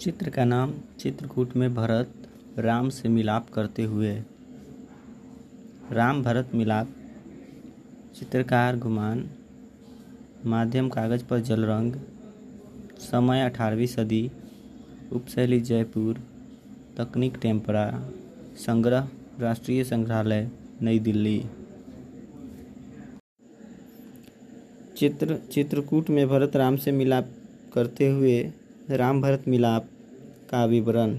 चित्र का नाम चित्रकूट में भरत राम से मिलाप करते हुए। राम भरत मिलाप, चित्रकार, गुमान, माध्यम कागज़ पर जल रंग समय अठारहवीं सदी, उपशैली जयपुर, तकनीक टेम्परा, संग्रह, राष्ट्रीय संग्रहालय, नई दिल्ली। चित्र, चित्रकूट में भरत राम से मिलाप करते हुए राम भरत मिलाप का विवरण।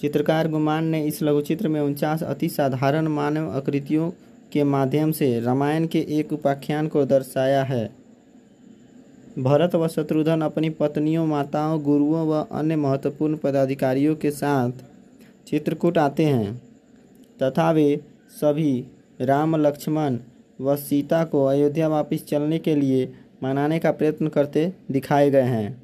चित्रकार गुमान ने इस लघुचित्र में उनचास अति साधारण मानव आकृतियों के माध्यम से रामायण के एक उपाख्यान को दर्शाया है। भरत व शत्रुघ्न अपनी पत्नियों, माताओं, गुरुओं व अन्य महत्वपूर्ण पदाधिकारियों के साथ चित्रकूट आते हैं। तथा वे सभी राम, लक्ष्मण व सीता को अयोध्या वापस चलने के लिए मनाने का प्रयत्न करते दिखाए गए हैं।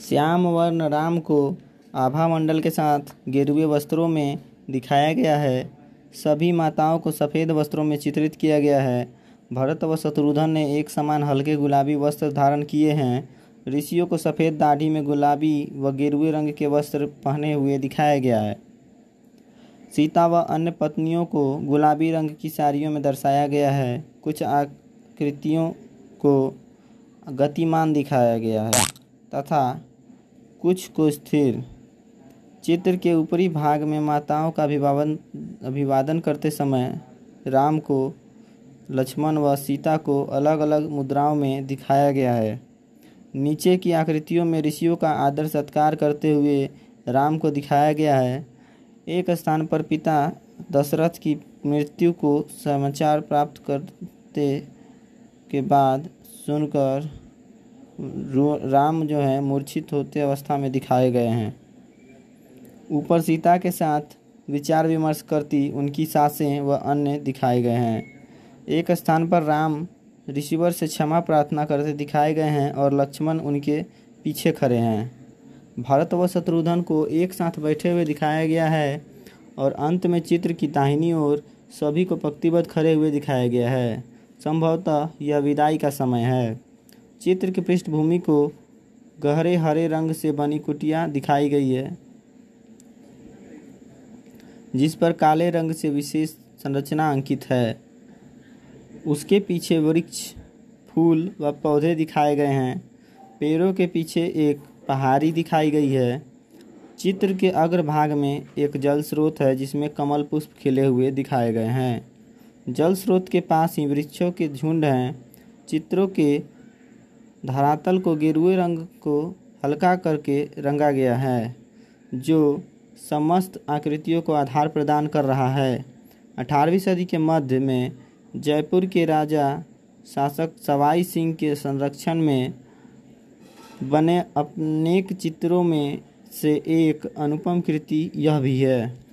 श्याम वर्ण राम को आभा मंडल के साथ गेरुए वस्त्रों में दिखाया गया है। सभी माताओं को सफ़ेद वस्त्रों में चित्रित किया गया है। भरत व शत्रुघ्न ने एक समान हल्के गुलाबी वस्त्र धारण किए हैं। ऋषियों को सफ़ेद दाढ़ी में गुलाबी व गेरुए रंग के वस्त्र पहने हुए दिखाया गया है। सीता व अन्य पत्नियों को गुलाबी रंग की साड़ियों में दर्शाया गया है। कुछ आकृतियों को गतिमान दिखाया गया है। तथा कुछ को स्थिर। चित्र के ऊपरी भाग में माताओं का अभिवादन अभिवादन करते समय राम को, लक्ष्मण व सीता को अलग अलग मुद्राओं में दिखाया गया है। नीचे की आकृतियों में ऋषियों का आदर सत्कार करते हुए राम को दिखाया गया है। एक स्थान पर पिता दशरथ की मृत्यु को समाचार प्राप्त करते के बाद सुनकर राम जो है, मूर्छित होते अवस्था में दिखाए गए हैं। ऊपर सीता के साथ विचार विमर्श करती उनकी सासें व अन्य दिखाए गए हैं। एक स्थान पर राम ऋषिवर से क्षमा प्रार्थना करते दिखाए गए हैं और लक्ष्मण उनके पीछे खड़े हैं। भरत व शत्रुघ्न को एक साथ बैठे हुए दिखाया गया है और अंत में चित्र की दाहिनी ओर सभी को पंक्तिबद्ध खड़े हुए दिखाया गया है। संभवतः यह विदाई का समय है। चित्र की पृष्ठभूमि को गहरे हरे रंग से बनी कुटिया दिखाई गई है, जिस पर काले रंग से विशेष संरचना अंकित है। उसके पीछे वृक्ष, फूल व पौधे दिखाए गए हैं। पेड़ों के पीछे एक पहाड़ी दिखाई गई है। चित्र के अग्रभाग में एक जल स्रोत है, जिसमें कमल पुष्प खिले हुए दिखाए गए हैं। जल स्रोत के पास ही वृक्षों के झुंड हैं। चित्रों के धरातल को गेरुए रंग को हल्का करके रंगा गया है, जो समस्त आकृतियों को आधार प्रदान कर रहा है। अठारहवीं सदी के मध्य में जयपुर के राजा शासक सवाई सिंह के संरक्षण में बने अनेक चित्रों में से एक अनुपम कृति यह भी है।